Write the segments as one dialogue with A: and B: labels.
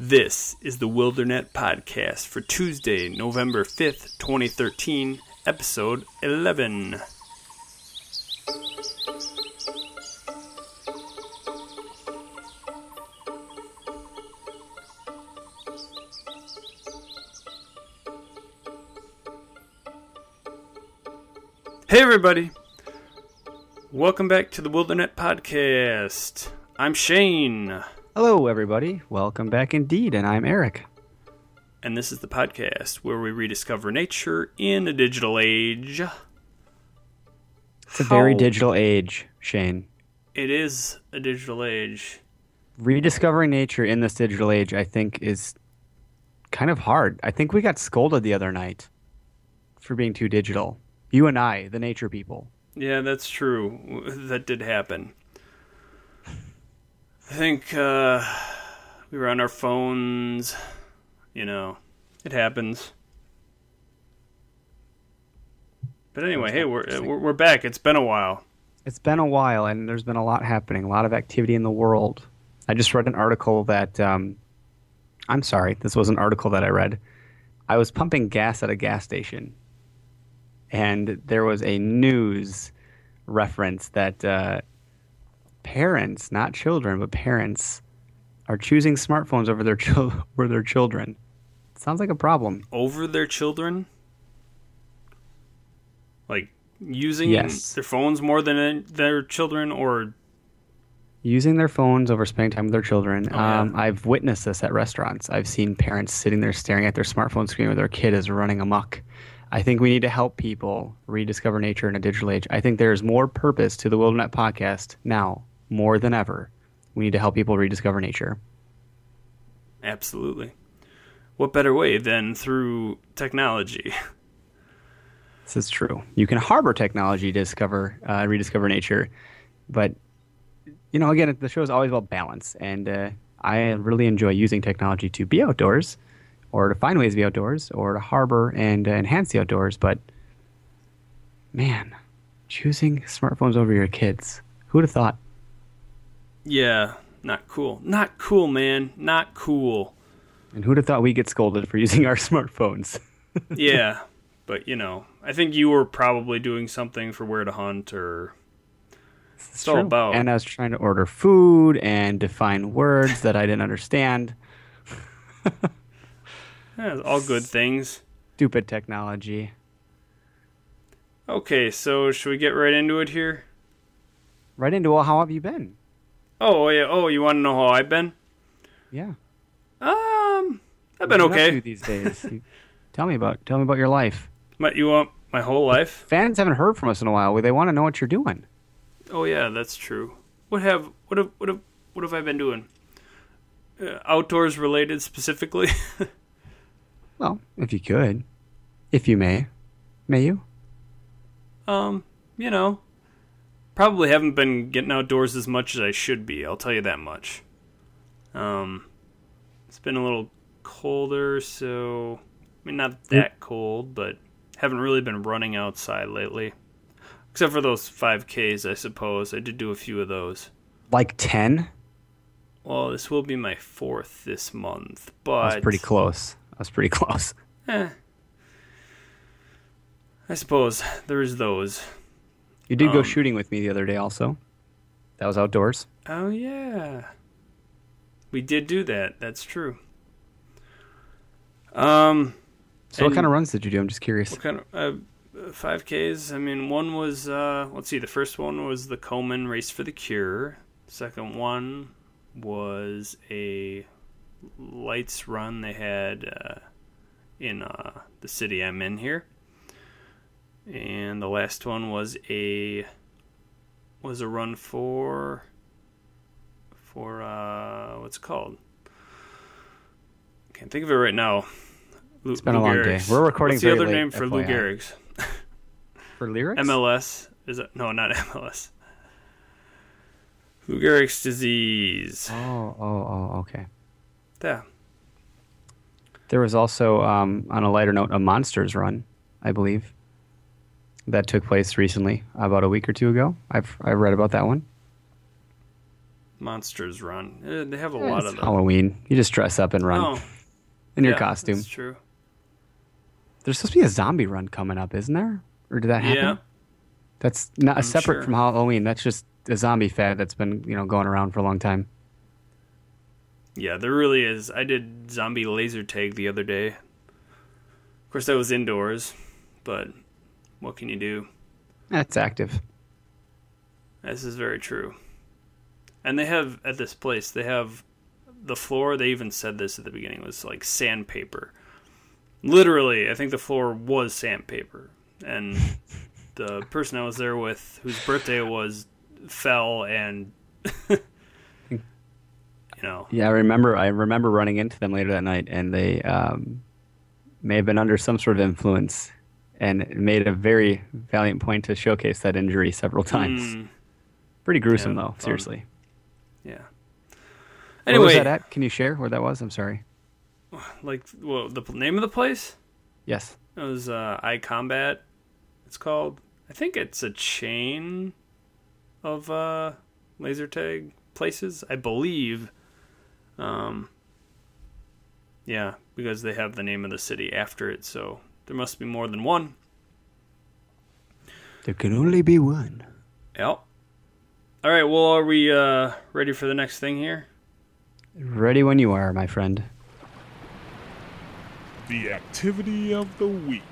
A: This is the Wildernet Podcast for Tuesday, November 5th, 2013, episode 11. Hey, everybody. Welcome back to the Wildernet Podcast. I'm Shane,
B: Hello, everybody. Welcome back indeed, and I'm Eric.
A: and this is the podcast where we rediscover nature in a digital age.
B: It's a very digital age, Shane.
A: It is a digital age.
B: Rediscovering nature in this digital age, I think, is kind of hard. I think we got scolded the other night for being too digital. You and I, the nature people.
A: Yeah, that's true. That did happen. I think uh, we were on our phones. You know, it happens. But anyway, hey, we're, we're we're back. It's been a while.
B: It's been a while, and there's been a lot happening, a lot of activity in the world. I just read an article that. Um, I'm sorry, this was an article that I read. I was pumping gas at a gas station, and there was a news reference that uh, parents, not children, but parents, are choosing smartphones over their chil- over their children. Sounds like a problem.
A: Over their children, like using
B: Yes.
A: their phones more than their children, or
B: using their phones over spending time with their children.
A: Oh, yeah.
B: um, I've witnessed this at restaurants. I've seen parents sitting there staring at their smartphone screen where their kid is running amok. I think we need to help people rediscover nature in a digital age. I think there is more purpose to the Wildernet podcast now, more than ever. We need to help people rediscover nature.
A: absolutely. What better way than through technology?
B: This is true. You can harbor technology to discover, uh, rediscover nature, but you know, again, the show is always about balance, and uh, I really enjoy using technology to be outdoors, or to find ways to be outdoors, or to harbor and uh, enhance the outdoors. But man, choosing smartphones over your kids, who'd have thought?
A: Yeah, not cool. Not cool, man. Not cool.
B: And who'd have thought we get scolded for using our smartphones?
A: yeah, but you know, I think you were probably doing something for where to hunt or
B: It's
A: all about-
B: And I was trying to order food and define words that I didn't understand.
A: yeah, all good things.
B: Stupid technology.
A: Okay, so should we get right into it here?
B: Right into well, how have you been?
A: Oh yeah. Oh, you want to know how I've been?
B: Yeah.
A: Um, I've been
B: What been up to
A: okay.
B: these days. Tell me about tell me about your life.
A: My, you want my whole life?
B: Fans haven't heard from us in a while. They want to know what you're doing.
A: Oh yeah, that's true. What have what have what have what have I been doing? Uh, outdoors related specifically?
B: Well, if you could, if you may, may you?
A: Um, you know, probably haven't been getting outdoors as much as I should be. I'll tell you that much. Um, it's been a little colder, so I mean not that cold, but haven't really been running outside lately. Except for those 5Ks, I suppose. I did do a few of those.
B: Like ten?
A: Well, this will be my fourth this month, but
B: That's pretty close. That's pretty close.
A: eh, I suppose there's those.
B: You did go
A: Um,
B: shooting with me the other day, also. That was outdoors.
A: Oh yeah, we did do that. That's true. Um,
B: So, what kind of runs did you do? I'm just curious.
A: what kind of uh, five Ks? I mean, one was uh, let's see. The first one was the Komen Race for the Cure. Second one was a lights run they had uh, in uh, the city I'm in here, and the last one was a was a run for for uh, what's it called? Can't think of it right now. Lou,
B: It's been a
A: Lou
B: long day. We're recording
A: What's the other
B: late,
A: name for Lou
B: FYI.
A: Gehrig's?
B: For lyrics?
A: MLS is it? No, not MLS. Lou Gehrig's disease.
B: Oh, oh, oh, okay.
A: Yeah.
B: There was also, um, on a lighter note, a Monsters run, I believe, that took place recently, about a week or two ago. I've I read about that one.
A: Monsters Run. Eh, They have a lot
B: it's
A: of them.
B: Halloween. You just dress up and run
A: Oh,
B: in your
A: yeah,
B: costume.
A: That's true.
B: There's supposed to be a zombie run coming up, isn't there? Or did that happen?
A: Yeah.
B: That's not separate
A: sure.
B: from Halloween. That's just a zombie fad that's been you know going around for a long time.
A: Yeah, there really is. I did zombie laser tag the other day. Of course, that was indoors, but what can you do?
B: That's active.
A: This is very true. And they have at this place, they have the floor. They even said this at the beginning was like sandpaper. Literally, I think the floor was sandpaper, and the person I was there with, whose birthday it was, fell and. you know,
B: Yeah, I remember. I remember running into them later that night, and they um, may have been under some sort of influence, and made a very valiant point to showcase that injury several times.
A: mm,
B: Pretty gruesome,
A: Yeah,
B: though.
A: fun.
B: Seriously.
A: yeah.
B: Anyway, Where was that at? Can you share where that was? I'm sorry.
A: like, well, the name of the place?
B: Yes.
A: It was uh, Combat. It's called. I think it's a chain of uh, laser tag places. I believe. Um. Yeah, because they have the name of the city after it, so there must be more than one.
B: There can only be one.
A: Yep. All right. Well, are we uh, ready for the next thing here?
B: Ready when you are, my friend.
C: The activity of the week.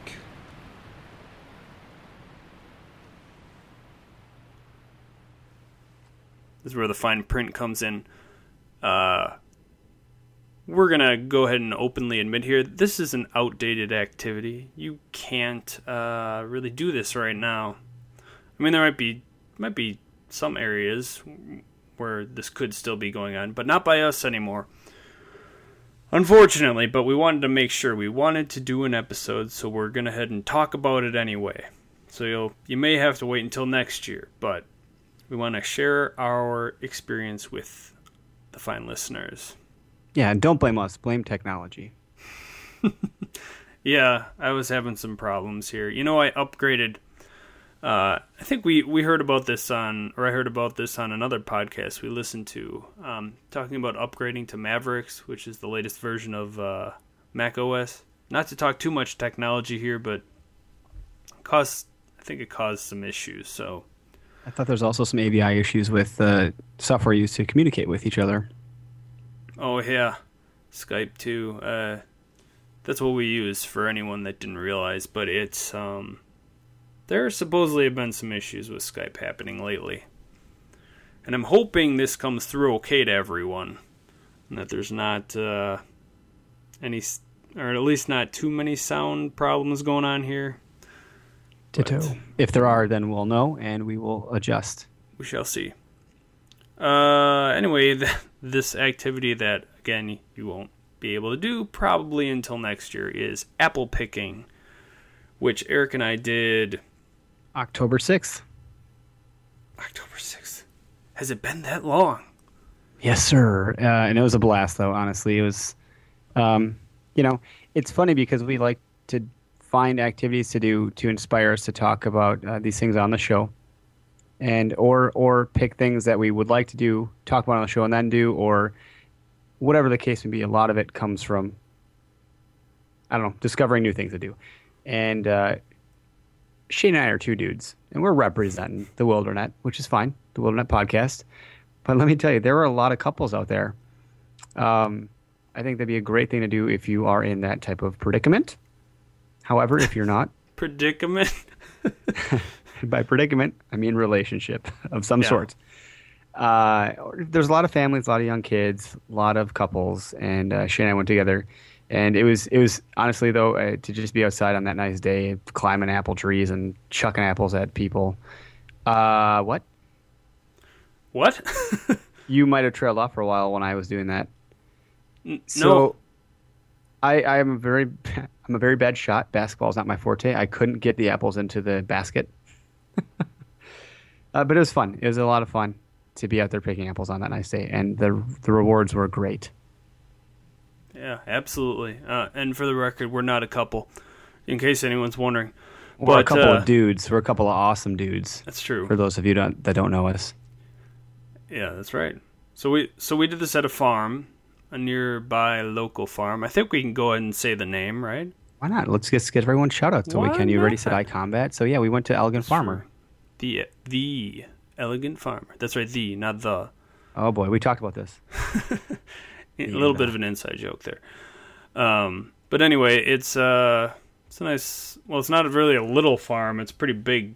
A: This is where the fine print comes in. Uh, we're gonna go ahead and openly admit here this is an outdated activity. You can't uh, really do this right now. I mean, there might be might be some areas where this could still be going on, but not by us anymore. Unfortunately, but we wanted to make sure we wanted to do an episode, so we're gonna head and talk about it anyway. So you'll you may have to wait until next year, but we want to share our experience with the fine listeners.
B: Yeah, and don't blame us. Blame technology.
A: Yeah, I was having some problems here. You know, I upgraded. Uh, I think we, we heard about this on, or I heard about this on another podcast we listened to, um, talking about upgrading to Mavericks, which is the latest version of uh, Mac OS. Not to talk too much technology here, but caused, I think it caused some issues. So
B: I thought there's also some AVI issues with the software used to communicate with each other.
A: Oh yeah, Skype too. Uh, that's what we use for anyone that didn't realize. But it's um, there supposedly have been some issues with Skype happening lately, and I'm hoping this comes through okay to everyone, and that there's not uh, any, or at least not too many sound problems going on here.
B: Ditto.
A: But-
B: If there are, then we'll know and we will adjust.
A: we shall see. Uh, anyway, th- this activity that again you won't be able to do probably until next year is apple picking, which Eric and I did
B: October 6th.
A: October sixth. Has it been that long?
B: Yes, sir. Uh, and it was a blast, though. Honestly, it was. Um, you know, it's funny because we like to find activities to do to inspire us to talk about uh, these things on the show, and or or pick things that we would like to do, talk about on the show, and then do, or whatever the case may be. A lot of it comes from I don't know, discovering new things to do, and uh, Shane and I are two dudes, and we're representing the Wildernet, which is fine, the Wildernet podcast. But let me tell you, there are a lot of couples out there. Um, I think that'd be a great thing to do if you are in that type of predicament. However, if you're not,
A: Predicament.
B: by predicament, I mean relationship of some
A: Yeah.
B: sort. Uh, there's a lot of families, a lot of young kids, a lot of couples, and uh, Shane and I went together. And it was, it was honestly though, uh, to just be outside on that nice day, climbing apple trees and chucking apples at people. Uh, what?
A: what?
B: You might have trailed off for a while when I was doing that.
A: N-
B: So,
A: no.
B: I I am a very I'm a very bad shot. Basketball is not my forte. I couldn't get the apples into the basket. Uh, but it was fun. It was a lot of fun to be out there picking apples on that nice day, and the the rewards were great.
A: Yeah, absolutely. Uh, and for the record, we're not a couple. In case anyone's wondering,
B: We're a couple
A: uh,
B: of dudes. We're a couple of awesome dudes.
A: that's true.
B: For those of you don't, that don't know us,
A: Yeah, that's right. So we so we did this at a farm, a nearby local farm. I think we can go ahead and say the name, right?
B: Why not? Let's just get everyone shout so we
A: Why
B: can. You already said
A: not?
B: iCombat. So yeah, we went to Elegant Farmer.
A: The the elegant farmer. That's right, the not the.
B: Oh boy, we talked about this.
A: A little bit of an inside joke there. Um, but anyway, it's uh, it's a nice. Well, it's not really a little farm. It's a pretty big,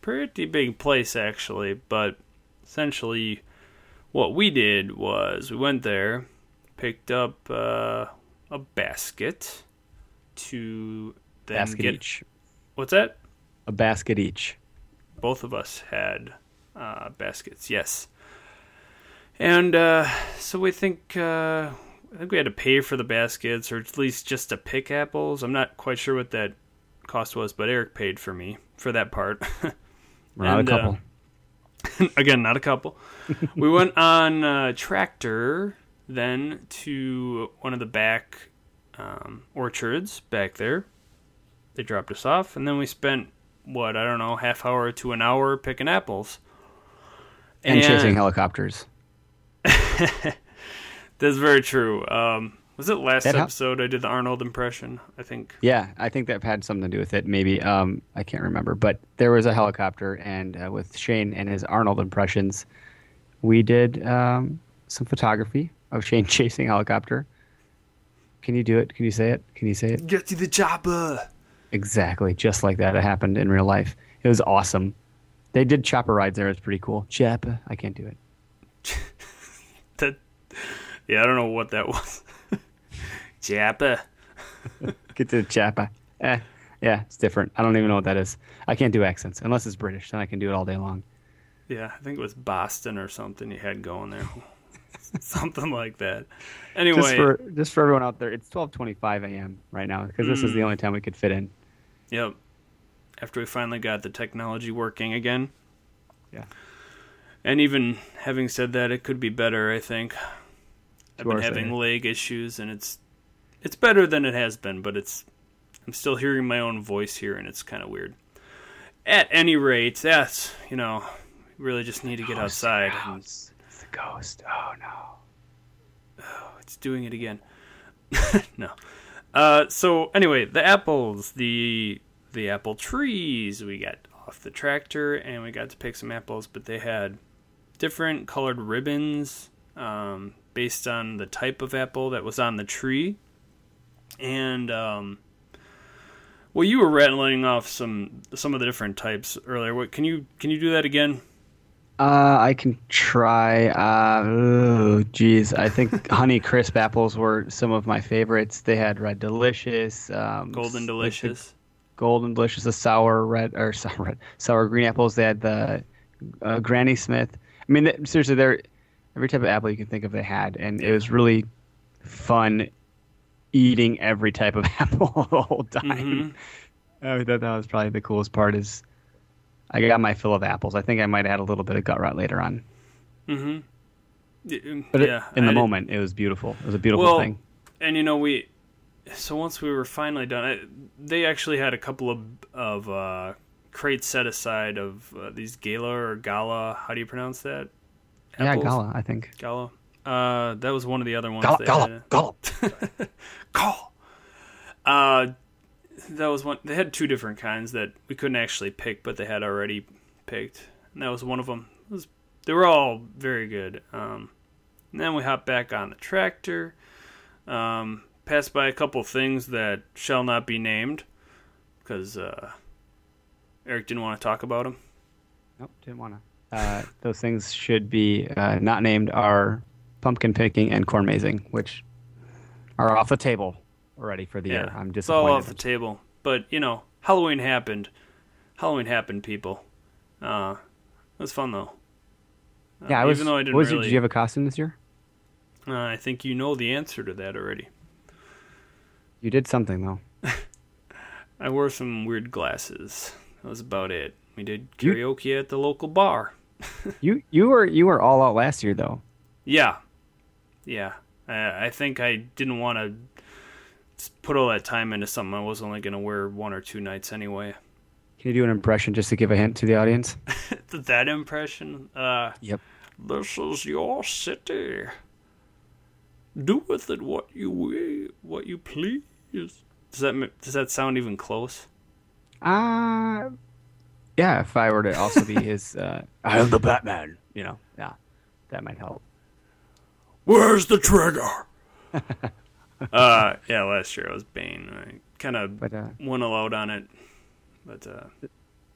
A: pretty big place actually. But essentially, what we did was we went there, picked up uh, a basket to then
B: basket
A: get.
B: each.
A: What's that?
B: A basket each.
A: Both of us had uh, baskets. Yes, and uh, so we think uh, I think we had to pay for the baskets, or at least just to pick apples. I'm not quite sure what that cost was, but Eric paid for me for that part.
B: Not a
A: And, uh,
B: couple.
A: Again, not a couple. we went on a tractor then to one of the back um, orchards back there. They dropped us off, and then we spent what I don't know, half hour to an hour picking apples
B: and chasing helicopters.
A: That's very true. Um, was it last
B: That hel-
A: episode I did the Arnold impression? I think.
B: Yeah, I think that had something to do with it. Maybe um, I can't remember, but there was a helicopter, and uh, with Shane and his Arnold impressions, we did um, some photography of Shane chasing helicopter. Can you do it? Can you say it? Can you say it?
A: Get to the chopper.
B: Exactly, just like that. It happened in real life. It was awesome. They did chopper rides there. It's pretty cool. Chopper. I can't do it.
A: That. Yeah, I don't know what that was. Chopper.
B: Get to the chopper. Eh, yeah, it's different. I don't even know what that is. I can't do accents unless it's British. Then I can do it all day long.
A: Yeah, I think it was Boston or something you had going there. something like that. Anyway,
B: Just for just for everyone out there, it's 12:25 a.m. right now because this is
A: Mm.
B: the only time we could fit in.
A: Yep. After we finally got the technology working again.
B: Yeah.
A: And even having said that, it could be better, I think. I've been having
B: favor.
A: leg issues and it's it's better than it has been, but it's I'm still hearing my own voice here and it's kind of weird. At any rate, that's, you know, we really just need to get outside and
B: It's the ghost. Oh no.
A: Oh, it's doing it again. no. Uh, so anyway, the apples, the the apple trees, we got off the tractor and we got to pick some apples, but they had different colored ribbons um, based on the type of apple that was on the tree. And um, well, you were rattling off some some of the different types earlier. What can you can you do that again?
B: Uh, I can try. Uh, oh, geez. I think Honey Crisp apples were some of my favorites. They had Red Delicious, um,
A: Golden
B: s- the
A: delicious.
B: Golden Delicious, the sour red or sour red, sour green apples. They had the uh, Granny Smith. I mean, seriously, they're every type of apple you can think of. They had, and it was really fun eating every type of apple the whole time.
A: Mhm.
B: I thought that was probably the coolest part. Is I got my fill of apples. I think I might have had a little bit of gut rot later on,
A: Mm-hmm.
B: But it- in the
A: I did-
B: moment, it was beautiful. It was a beautiful
A: Well,
B: thing.
A: and you know we so once we were finally done I, they actually had a couple of of uh crates set aside of uh, these gala or gala how do you pronounce that
B: Yeah, gala. I think.
A: gala uh that was one of the other ones
B: Gala, gala,
A: had.
B: gala.
A: Call. Uh, that was one. They had two different kinds that we couldn't actually pick, but they had already picked, and that was one of them. Was, they were all very good. Um, and then we hopped back on the tractor, um, passed by a couple things that shall not be named, because uh, Eric didn't want to talk about them.
B: Nope, didn't want to. Uh, those things should be uh, not named are pumpkin picking and corn mazing, which are off the table already for the year. I'm
A: it's all off the table. But you know, Halloween happened. Halloween happened, people. Uh, it was fun though. Uh,
B: yeah, I was.
A: Even though I didn't
B: what was
A: really,
B: did you have a costume this year?
A: uh, I think you know the answer to that already.
B: You did something though.
A: I wore some weird glasses. That was about it. We did
B: You-
A: karaoke at the local bar.
B: You you were you were all out last year though.
A: Yeah, yeah. I, I think I didn't want to put all that time into something I was only going to wear one or two nights anyway.
B: Can you do an impression just to give a hint to the audience?
A: that impression. Uh,
B: Yep.
A: This is your city. Do with it what you will, what you please. Does that does that sound even close?
B: Uh yeah, if I were to also be his uh I am the Batman, you know. Yeah. That might help.
A: Where's the trigger? uh, yeah, last year I was Bane. I kind of
B: But uh
A: went all out on it, but uh,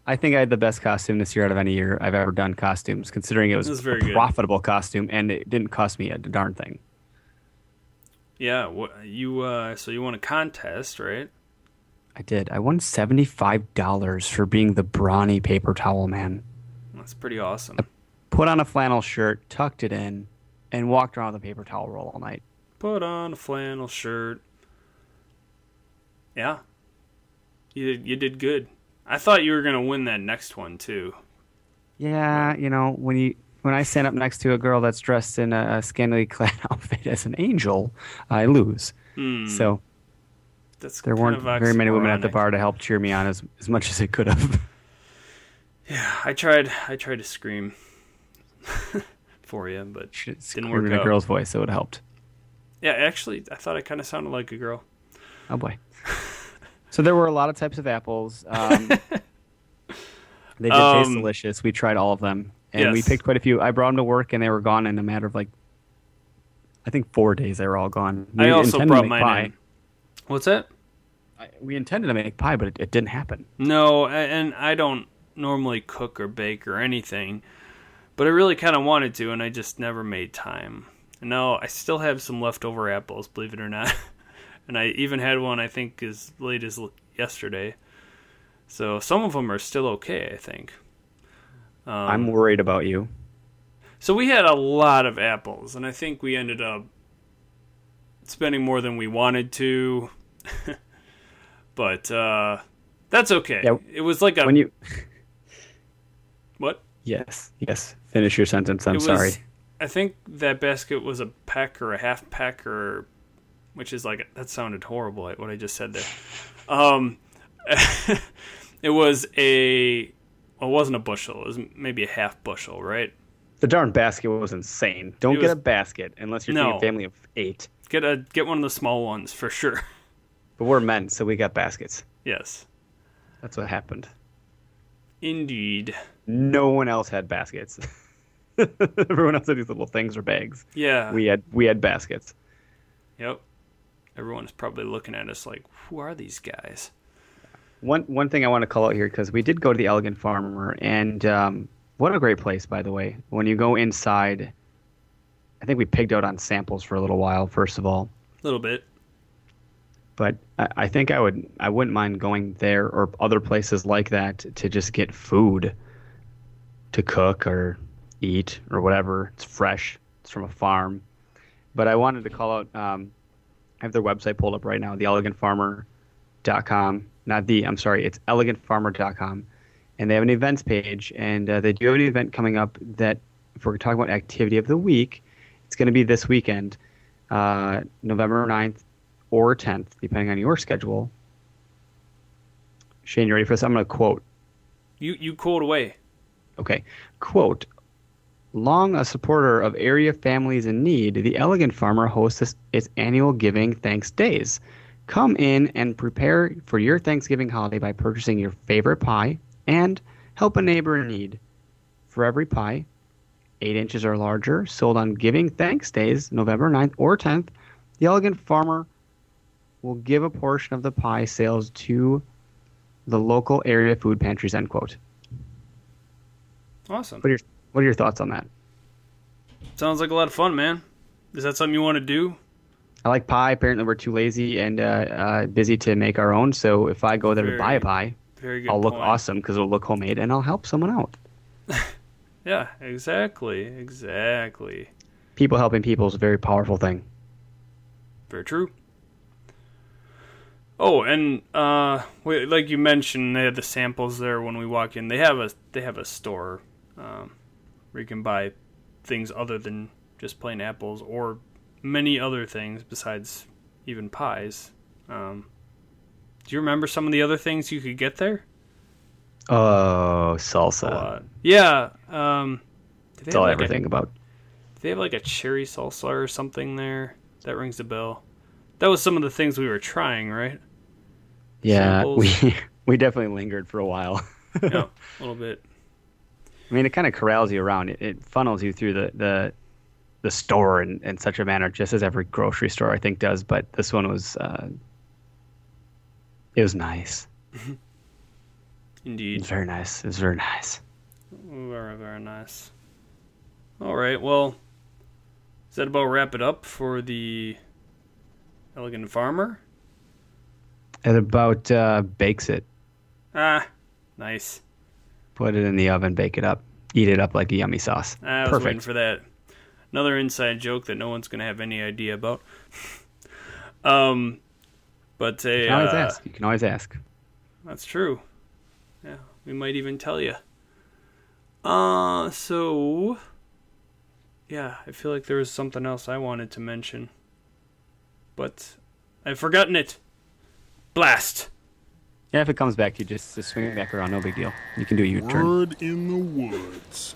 B: I think I had the best costume this year out of any year I've ever done costumes, considering it was,
A: was very
B: a
A: good.
B: profitable costume and it didn't cost me a darn thing.
A: yeah, what you uh, so you won a contest, right?
B: I did. I won seventy five dollars for being the brawny paper towel man.
A: That's pretty awesome.
B: Put on a flannel shirt, tucked it in, and walked around with a paper towel roll all night.
A: Put on a flannel shirt. Yeah, you did. You did good. I thought you were gonna win that next one too.
B: Yeah, you know, when you when I stand up next to a girl that's dressed in a, a scantily clad outfit as an angel, I lose.
A: Hmm,
B: So
A: that's
B: there weren't very many women at the bar to help cheer me on as as much as it could have.
A: Yeah, I tried. I tried to scream for you, but
B: Should
A: Didn't work
B: in a girl's voice, so it helped.
A: Yeah, actually, I thought I kind of sounded like a girl.
B: Oh boy. so there were a lot of types of apples. Um, they did taste
A: Um,
B: delicious. We tried all of them, and we picked quite a few. I brought them to work, and they were gone in a matter of like, I think four days. They were all gone.
A: I also brought mine
B: pie.
A: in. What's that?
B: I- We intended to make pie, but it, it didn't happen.
A: No, and I don't normally cook or bake or anything, but I really kind of wanted to, and I just never made time. And now I still have some leftover apples, believe it or not. and I even had one I think as late as yesterday. So some of them are still okay, I think. Um,
B: I'm worried about you.
A: So we had a lot of apples, and I think we ended up spending more than we wanted to. but uh, that's okay.
B: Yeah,
A: it was like a
B: When you
A: what?
B: yes yes finish your sentence. I'm
A: was,
B: sorry.
A: I think that basket was a peck or a half peck or, which is like that sounded horrible. What I just said there. Um, it was a. Well, it wasn't a bushel. It was maybe a half bushel, right?
B: The darn basket was insane. Don't
A: It
B: get
A: was-
B: a basket unless you're
A: No.
B: a family of eight.
A: Get a get one of the small ones for sure.
B: But we're men, so we got baskets.
A: yes,
B: That's what happened.
A: indeed.
B: No one else had baskets. Everyone else had these little things or bags.
A: Yeah.
B: We had we had baskets.
A: Yep. Everyone's probably looking at us like, who are these guys?
B: One one thing I want to call out here because we did go to the Elegant Farmer, and um, what a great place, by the way. When you go inside, I think we pigged out on samples for a little while. First of all,
A: A little bit.
B: but I, I think I would I wouldn't mind going there or other places like that to just get food to cook or eat or whatever. It's fresh. It's from a farm. But I wanted to call out. Um, I have their website pulled up right now, theelegantfarmer.com. Not the. I'm sorry. It's elegantfarmer.com, and they have an events page, and uh, they do have an event coming up that if we're talking about activity of the week, it's going to be this weekend, uh, November 9th or 10th, depending on your schedule. Shane, you ready for this? I'm going to quote.
A: You you quote away.
B: Okay. Quote Long a supporter of area families in need, the Elegant Farmer hosts its- annual Giving Thanks Days. Come in and prepare for your Thanksgiving holiday by purchasing your favorite pie and help a neighbor in need. For every pie, 8 inches or larger, sold on Giving Thanks Days, November 9th or 10th, the Elegant Farmer will give a portion of the pie sales to the local area food pantries, end quote.
A: Awesome.
B: Are your What are your thoughts on that?
A: Sounds like a lot of fun, man. Is that something you want to do?
B: I like pie. Apparently, we're too lazy and uh, uh, busy to make our own. So if I go there to buy a pie,
A: Very.
B: I'll look
A: point.
B: awesome because it'll look homemade, and I'll help someone out.
A: Yeah, exactly, exactly.
B: People helping people is a very powerful thing.
A: Very true. Oh, and uh, like you mentioned, they had the samples there when we walk in. They have a they have a store um, where you can buy things other than just plain apples or many other things besides even pies. Um, do you remember some of the other things you could get there?
B: Oh, salsa.
A: Yeah. Um, they
B: That's all I
A: have
B: ever
A: like a-
B: think about.
A: they have like a cherry salsa or something there? That rings a bell. That was some of the things we were trying, right?
B: Yeah,
A: samples.
B: we we definitely lingered for a while.
A: yeah, a little bit.
B: I mean, it kind of corrals you around. It, it funnels you through the the, the store in, in such a manner, just as every grocery store I think does. But this one was uh, it was nice. It
A: Indeed.
B: was very nice. It was very nice.
A: Very, very nice. All right, well, does that about wrap it up for the Elegant Farmer?
B: It about uh, bakes it.
A: Ah, nice.
B: Put it in the oven, bake it up, eat it up like a yummy sauce.
A: I was waiting
B: Perfect.
A: for that. Another inside joke that no one's going to have any idea about. um, but a,
B: You can always
A: uh,
B: ask. You can always ask.
A: That's true. Yeah, we might even tell you. Uh, so yeah, I feel like there was something else I wanted to mention, but I've forgotten it. Blast.
B: Yeah, if it comes back to you, just, just swing it back around. No big deal. You can do a U-turn.
C: Word in the woods.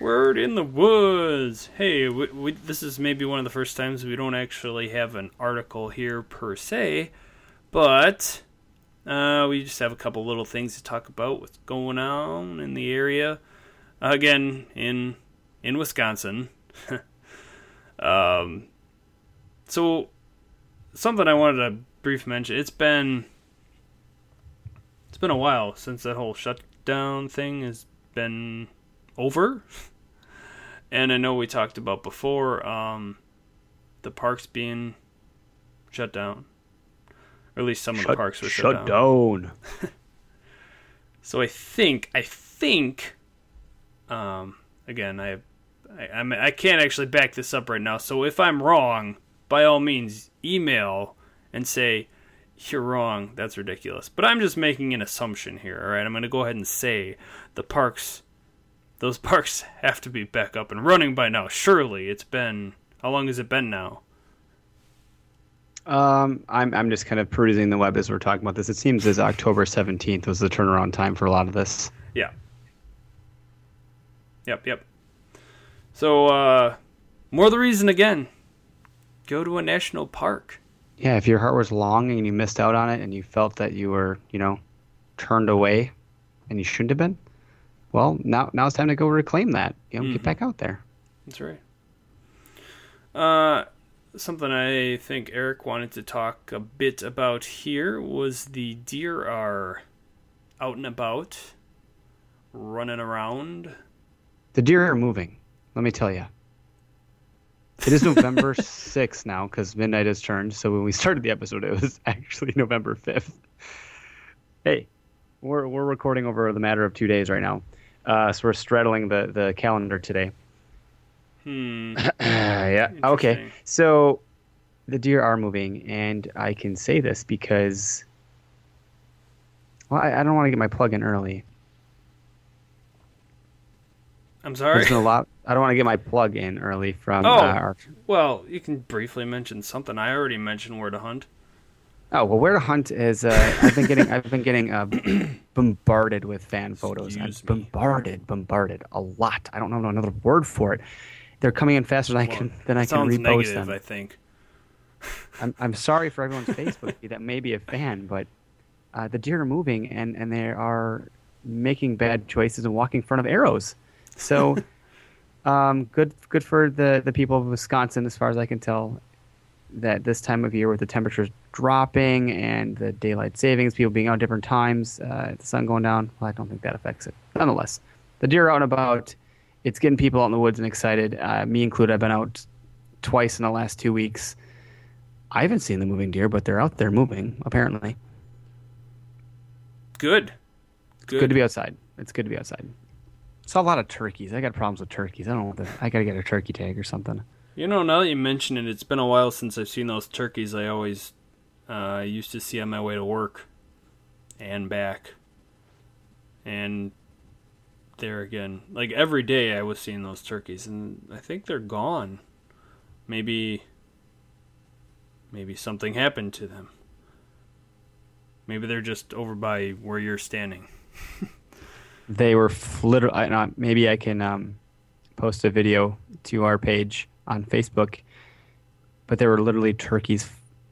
A: Word in the woods. Hey, we, we, this is maybe one of the first times we don't actually have an article here per se, but uh, we just have a couple little things to talk about. What's going on in the area? Again, in in Wisconsin. um, so something I wanted to brief mention. It's been it's been a while since that whole shutdown thing has been over. And I know we talked about before um, the parks being shut down. Or at least some of the parks were shut,
B: shut
A: down.
B: down.
A: So I think I think um, again I I I, I can't actually back this up right now. So if I'm wrong, by all means email and say you're wrong. That's ridiculous. But I'm just making an assumption here. All right, I'm going to go ahead and say the parks those parks have to be back up and running by now. Surely it's been how long has it been now?
B: Um, I'm I'm just kind of perusing the web as we're talking about this. It seems as October 17th was the turnaround time for a lot of this.
A: Yeah. Yep, yep. So, uh, more the reason again. Go to a national park.
B: Yeah, if your heart was long and you missed out on it and you felt that you were, you know, turned away and you shouldn't have been, well, now now it's time to go reclaim that. You know, get back out there.
A: That's right. Uh, something I think Eric wanted to talk a bit about here was the deer are out and about, running around.
B: The deer are moving. Let me tell you. It is November 6th now because midnight has turned. So when we started the episode, it was actually November 5th. Hey, we're, we're recording over the matter of two days right now. Uh, so we're straddling the, the calendar today.
A: Hmm.
B: yeah. Okay. So the deer are moving, and I can say this because, well, I, I don't want to get my plug in early.
A: I'm sorry.
B: There's a lot. I don't want to get my plug in early from
A: Oh.
B: uh, our.
A: Well, you can briefly mention something. I already mentioned where to hunt.
B: Oh well, where to hunt is. Uh, I've been getting. I've been getting uh, bombarded with fan photos.
A: Excuse me.
B: bombarded, bombarded a lot. I don't know another word for it. They're coming in faster than I can than I can repost
A: negative,
B: them.
A: I think.
B: I'm, I'm sorry for everyone's Facebook that may be a fan, but uh, the deer are moving and, and they are making bad choices and walking in front of arrows. So, um, good good for the, the people of Wisconsin, as far as I can tell, that this time of year with the temperatures dropping and the daylight savings, people being out at different times, uh, the sun going down, well, I don't think that affects it. Nonetheless, the deer are out and about. It's getting people out in the woods and excited. Uh, me included, I've been out twice in the last two weeks. I haven't seen the moving deer, but they're out there moving, apparently.
A: Good. Good.
B: Good to be outside. It's good to be outside. Saw a lot of turkeys. I got problems with turkeys. I don't want the, I gotta get a turkey tag or something.
A: You know, now that you mention it, it's been a while since I've seen those turkeys I always uh, used to see on my way to work and back. And there again, like every day I was seeing those turkeys, and I think they're gone. Maybe, maybe something happened to them. Maybe they're just over by where you're standing.
B: They were literally. maybe I can um, post a video to our page on Facebook. But they were literally turkeys.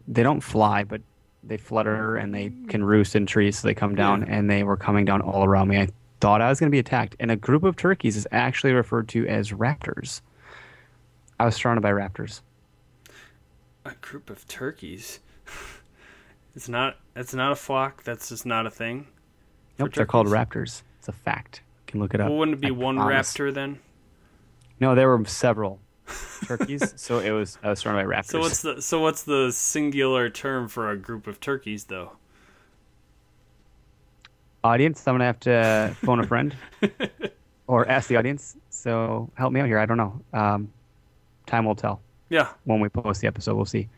B: They don't fly, but they flutter and they can roost in trees. So they come down, and they were coming down all around me. I thought I was going to be attacked. And a group of turkeys is actually referred to as raptors. I was surrounded by raptors.
A: A group of turkeys. It's not. It's not a flock. That's just not a thing.
B: Nope, they're called raptors. It's a fact. You can look it up.
A: Well, wouldn't it be
B: I
A: one
B: promise.
A: raptor then?
B: No, there were several turkeys. so it was I was surrounded by raptors.
A: So what's the so what's the singular term for a group of turkeys though?
B: audience? I'm gonna have to phone a friend or ask the audience. So help me out here. I don't know. Um, time will tell.
A: Yeah,
B: when we post the episode. We'll see.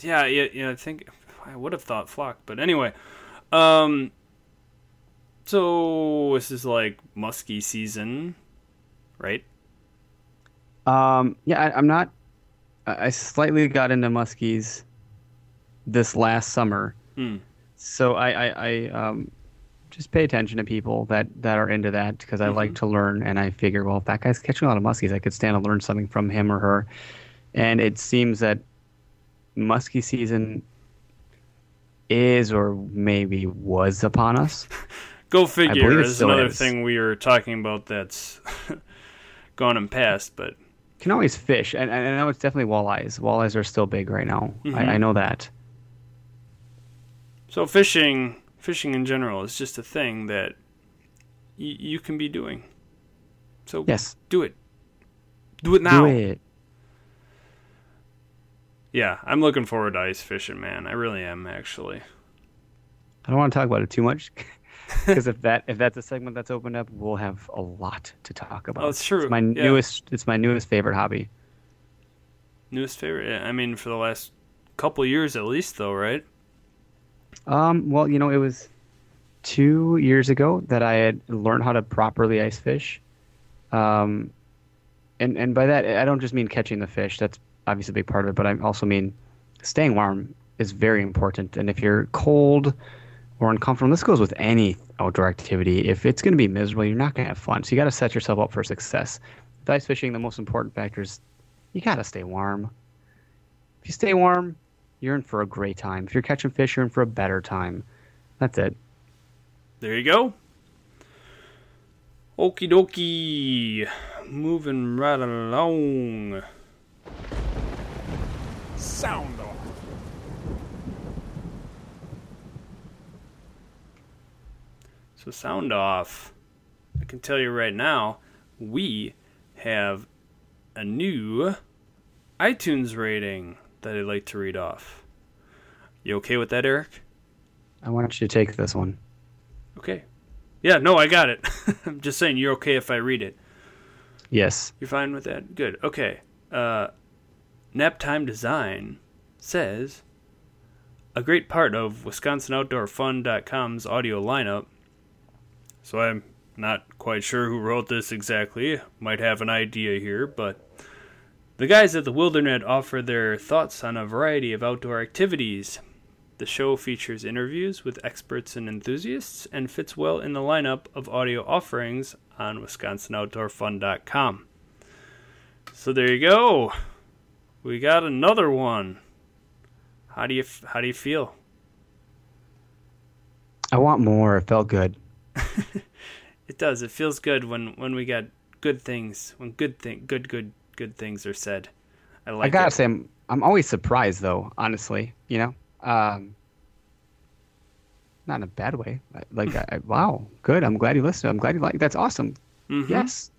A: yeah, yeah. yeah I think I would have thought flock, but anyway. Um. So this is like musky season, right?
B: Um, yeah, I, I'm not. I slightly got into muskies this last summer,
A: Hmm.
B: so I, I, I um, just pay attention to people that, that are into that because I like to learn, and I figure, well, if that guy's catching a lot of muskies, I could stand to learn something from him or her. And it seems that muskie season is or maybe was upon us.
A: Go figure. Is another
B: is.
A: thing we were talking about that's gone and passed, but
B: can always fish, and, and I know it's definitely walleyes. Walleyes are still big right now.
A: Mhm.
B: I, I know that.
A: So fishing, fishing in general is just a thing that y- you can be doing. So
B: Yes,
A: do it. Do it now.
B: do it.
A: Yeah, I'm looking forward to ice fishing, man. I really am, actually.
B: I don't want to talk about it too much because if that if that's a segment that's opened up, we'll have a lot to talk about.
A: Oh, it's true.
B: It's my
A: Yeah.
B: newest. It's my newest favorite hobby.
A: Newest favorite. yeah, I mean, for the last couple years at least, though, right?
B: Um, well, you know, it was two years ago that I had learned how to properly ice fish. Um, and and by that I don't just mean catching the fish. That's obviously a big part of it, but I also mean staying warm is very important. And if you're cold or uncomfortable, this goes with any outdoor activity. If it's going to be miserable, you're not going to have fun. So you got to set yourself up for success. With ice fishing, the most important factor is you got to stay warm. If you stay warm, you're in for a great time. If you're catching fish, you're in for a better time. That's it.
A: There you go. Okie dokie. Moving right along.
C: Sound off.
A: So, sound off. I can tell you right now, we have a new iTunes rating that I'd like to read off. You okay with that, Eric?
B: I want you to take this one.
A: Okay. Yeah, no, I got it. I'm just saying, you're okay if I read it.
B: Yes.
A: You're fine with that? Good. Okay. Uh, Naptime Design says a great part of WisconsinOutdoorFun.com's audio lineup. So I'm not quite sure who wrote this exactly. Might have an idea here, but the guys at the Wildernet offer their thoughts on a variety of outdoor activities. The show features interviews with experts and enthusiasts and fits well in the lineup of audio offerings on WisconsinOutdoorFun.com. So there you go. We got another one. How do you how do you feel?
B: I want more. It felt good.
A: It does. It feels good when when we get good things. When good thing good good good things are said. I like it.
B: I gotta
A: it.
B: say, I'm, I'm always surprised, though. Honestly, you know, um, not in a bad way. Like, I, I- wow, good. I'm glad you listened. I'm glad you like. That's awesome.
A: Mhm.
B: Yes.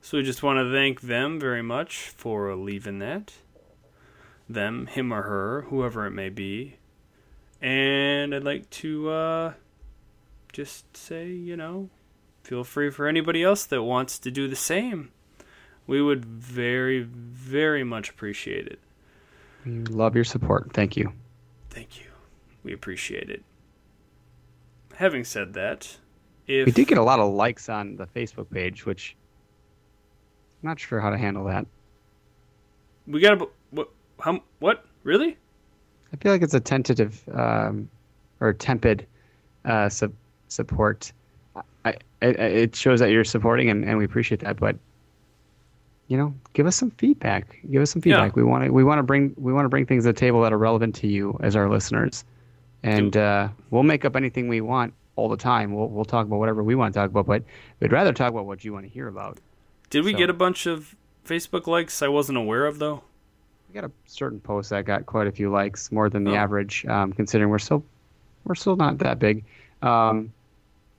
A: So we just want to thank them very much for leaving that. Them, him or her, whoever it may be. And I'd like to uh, just say, you know, feel free for anybody else that wants to do the same. We would very, very much appreciate it.
B: We love your support. Thank you.
A: Thank you. We appreciate it. Having said that, if
B: We did get a lot of likes on the Facebook page, which I'm not sure how to handle that.
A: we got a what? How? What? Really?
B: I feel like it's a tentative um, or tepid uh, su- support. I, I, it shows that you're supporting, and, and we appreciate that. But you know, give us some feedback. Give us some feedback.
A: Yeah.
B: We want to we want to bring we want to bring things to the table that are relevant to you as our listeners, and uh, we'll make up anything we want all the time. We'll we'll talk about whatever we want to talk about, but we'd rather talk about what you want to hear about.
A: Did we
B: So-
A: get a bunch of Facebook likes I wasn't aware of though?
B: We got a certain post that got quite a few likes, more than the
A: Oh.
B: average, um, considering we're still we're still not that big. Um,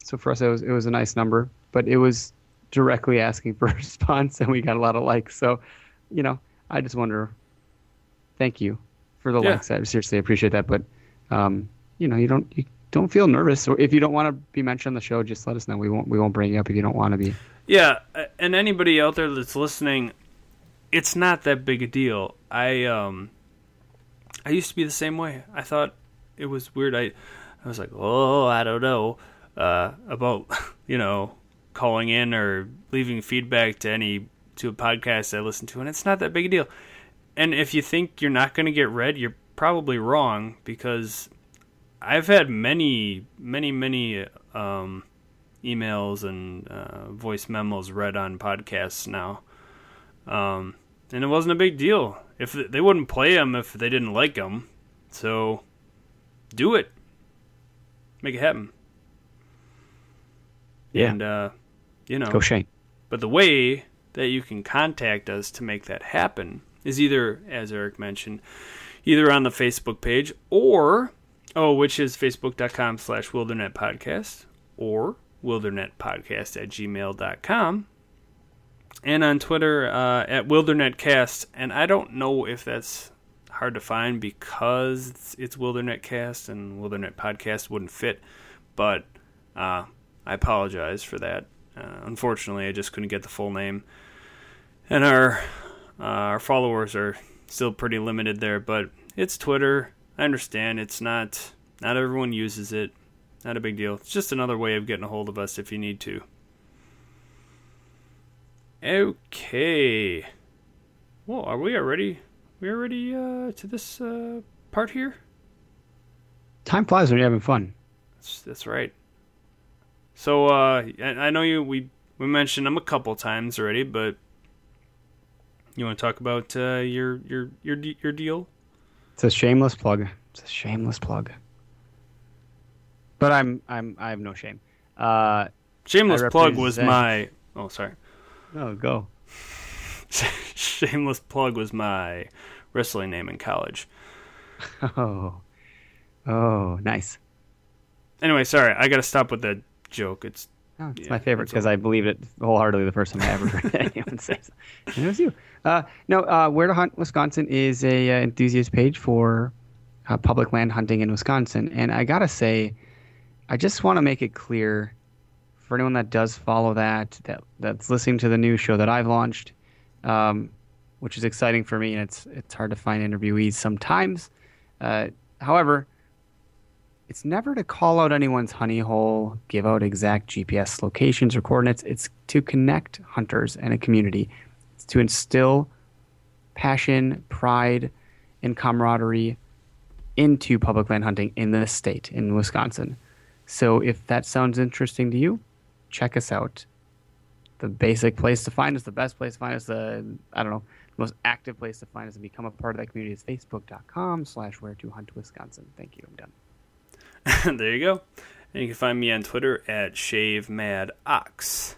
B: so for us, it was it was a nice number, but it was directly asking for a response, and we got a lot of likes. So, you know, I just wonder. Thank you for the
A: Yeah.
B: likes. I seriously appreciate that, but um, you know, you don't you don't feel nervous, or if you don't want to be mentioned on the show, just let us know. We won't we won't bring you up if you don't want to be.
A: Yeah, and anybody out there that's listening, it's not that big a deal. I um I used to be the same way. I thought it was weird. I I was like, "Oh, I don't know uh about, you know, calling in or leaving feedback to any to a podcast I listen to, and it's not that big a deal." And if you think you're not going to get read, you're probably wrong because I've had many, many, many um, emails and uh, voice memos read on podcasts now, um, and it wasn't a big deal. If they wouldn't play them if they didn't like them, so do it, make it happen.
B: Yeah.
A: and uh, you know,
B: Go Shane.
A: but the way that you can contact us to make that happen is either, as Eric mentioned, either on the Facebook page or, oh, which is facebook.com slash wildernetpodcast podcast or wildernetpodcast at gmail.com and on Twitter uh, at wildernetcast. And I don't know if that's hard to find because it's, it's wildernetcast and wildernetpodcast podcast wouldn't fit, but uh, I apologize for that. Uh, unfortunately, I just couldn't get the full name, and our uh, our followers are still pretty limited there. But it's Twitter. I understand it's not not everyone uses it. Not a big deal. It's just another way of getting a hold of us if you need to. Okay. Well, are we already we already uh, to this uh, part here?
B: Time flies when you're having fun.
A: That's, that's right. So uh, I, know you we we mentioned them a couple times already, but you want to talk about uh, your your your your deal?
B: It's a shameless plug. It's a shameless plug. But I'm I'm I have no shame. Uh,
A: Shameless
B: I
A: plug was my oh sorry.
B: no, go.
A: Shameless plug was my wrestling name in college.
B: Oh, oh, nice.
A: Anyway, sorry, I got to stop with that joke. It's
B: Oh, it's
A: Yeah,
B: my favorite because I believed it wholeheartedly the first time I ever heard anyone say so. And it was you. Uh, no, uh, Where to Hunt Wisconsin is a uh, enthusiast page for uh, public land hunting in Wisconsin, and I gotta say, I just want to make it clear for anyone that does follow that, that that's listening to the new show that I've launched, um, which is exciting for me, and it's it's hard to find interviewees sometimes. Uh, however, it's never to call out anyone's honey hole, give out exact GPS locations or coordinates. It's to connect hunters and a community. It's to instill passion, pride, and camaraderie into public land hunting in this state, in Wisconsin. So if that sounds interesting to you, check us out. The basic place to find us, the best place to find us, the I don't know, the most active place to find us and become a part of that community is facebook.com slash where to hunt Wisconsin. Thank you. I'm done.
A: there you go. And you can find me on Twitter at Shave Mad Ox.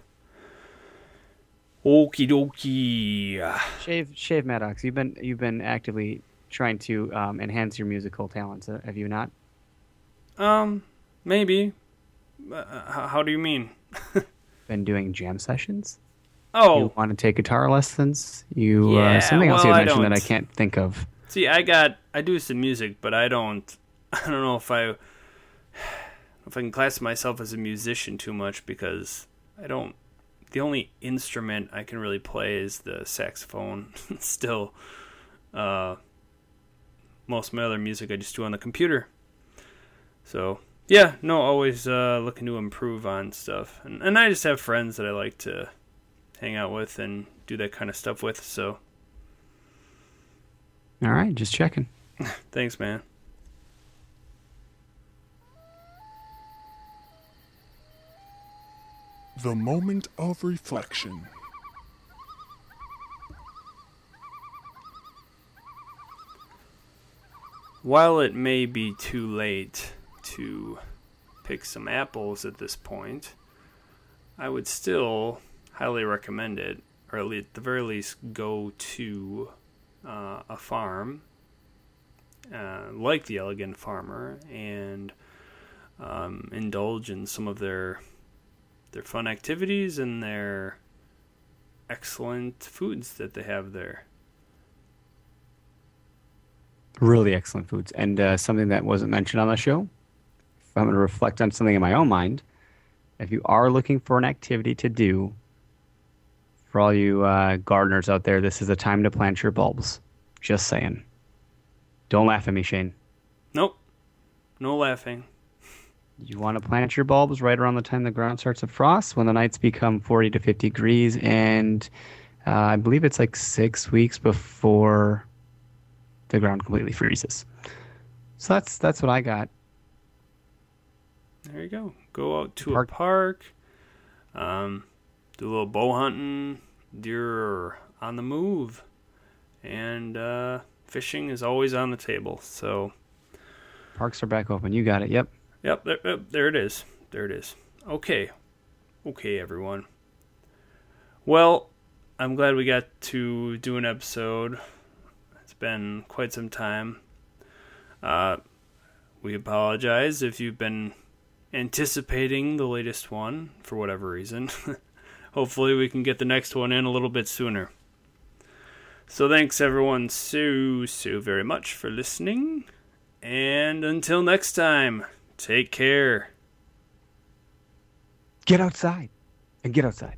A: Okie dokie.
B: Shave, shave, Maddox. You've been you've been actively trying to um, enhance your musical talents, uh, have you not?
A: Um, maybe. Uh, how, how do you mean?
B: Been doing jam sessions?
A: Oh,
B: You want to take guitar lessons? You
A: Yeah,
B: uh, something else you
A: well, I
B: mentioned that I can't think of.
A: see, I got I do some music, but I don't. I don't know if I if I can class myself as a musician too much because I don't. The only instrument I can really play is the saxophone. Still, uh, most of my other music I just do on the computer. So yeah, no, always uh, looking to improve on stuff, and and I just have friends that I like to hang out with and do that kind of stuff with. So
B: All right, just checking.
A: thanks, man.
C: The moment of reflection.
A: While it may be too late to pick some apples at this point, I would still highly recommend it, or at, the very least, go to uh, a farm uh, like the Elegant Farmer and um, indulge in some of their their fun activities and their excellent foods that they have there.
B: Really excellent foods. And uh, something that wasn't mentioned on the show, if I'm going to reflect on something in my own mind, if you are looking for an activity to do, for all you uh, gardeners out there, this is the time to plant your bulbs. Just saying. Don't laugh at me, Shane.
A: Nope. No laughing.
B: You want to plant your bulbs right around the time the ground starts to frost, when the nights become 40 to 50 degrees, and uh, I believe it's like six weeks before the ground completely freezes. So that's that's what I got.
A: There you go. Go out to
B: Park.
A: a park, um, do a little bow hunting. Deer on the move, and uh, fishing is always on the table. So,
B: Parks are back open. You got it. Yep.
A: Yep, there, yep, there it is. There it is. Okay, okay, everyone. Well, I'm glad we got to do an episode. It's been quite some time. Uh, we apologize if you've been anticipating the latest one for whatever reason. Hopefully, we can get the next one in a little bit sooner. So, thanks everyone so, so very much for listening. And until next time, take care.
B: Get outside and get outside.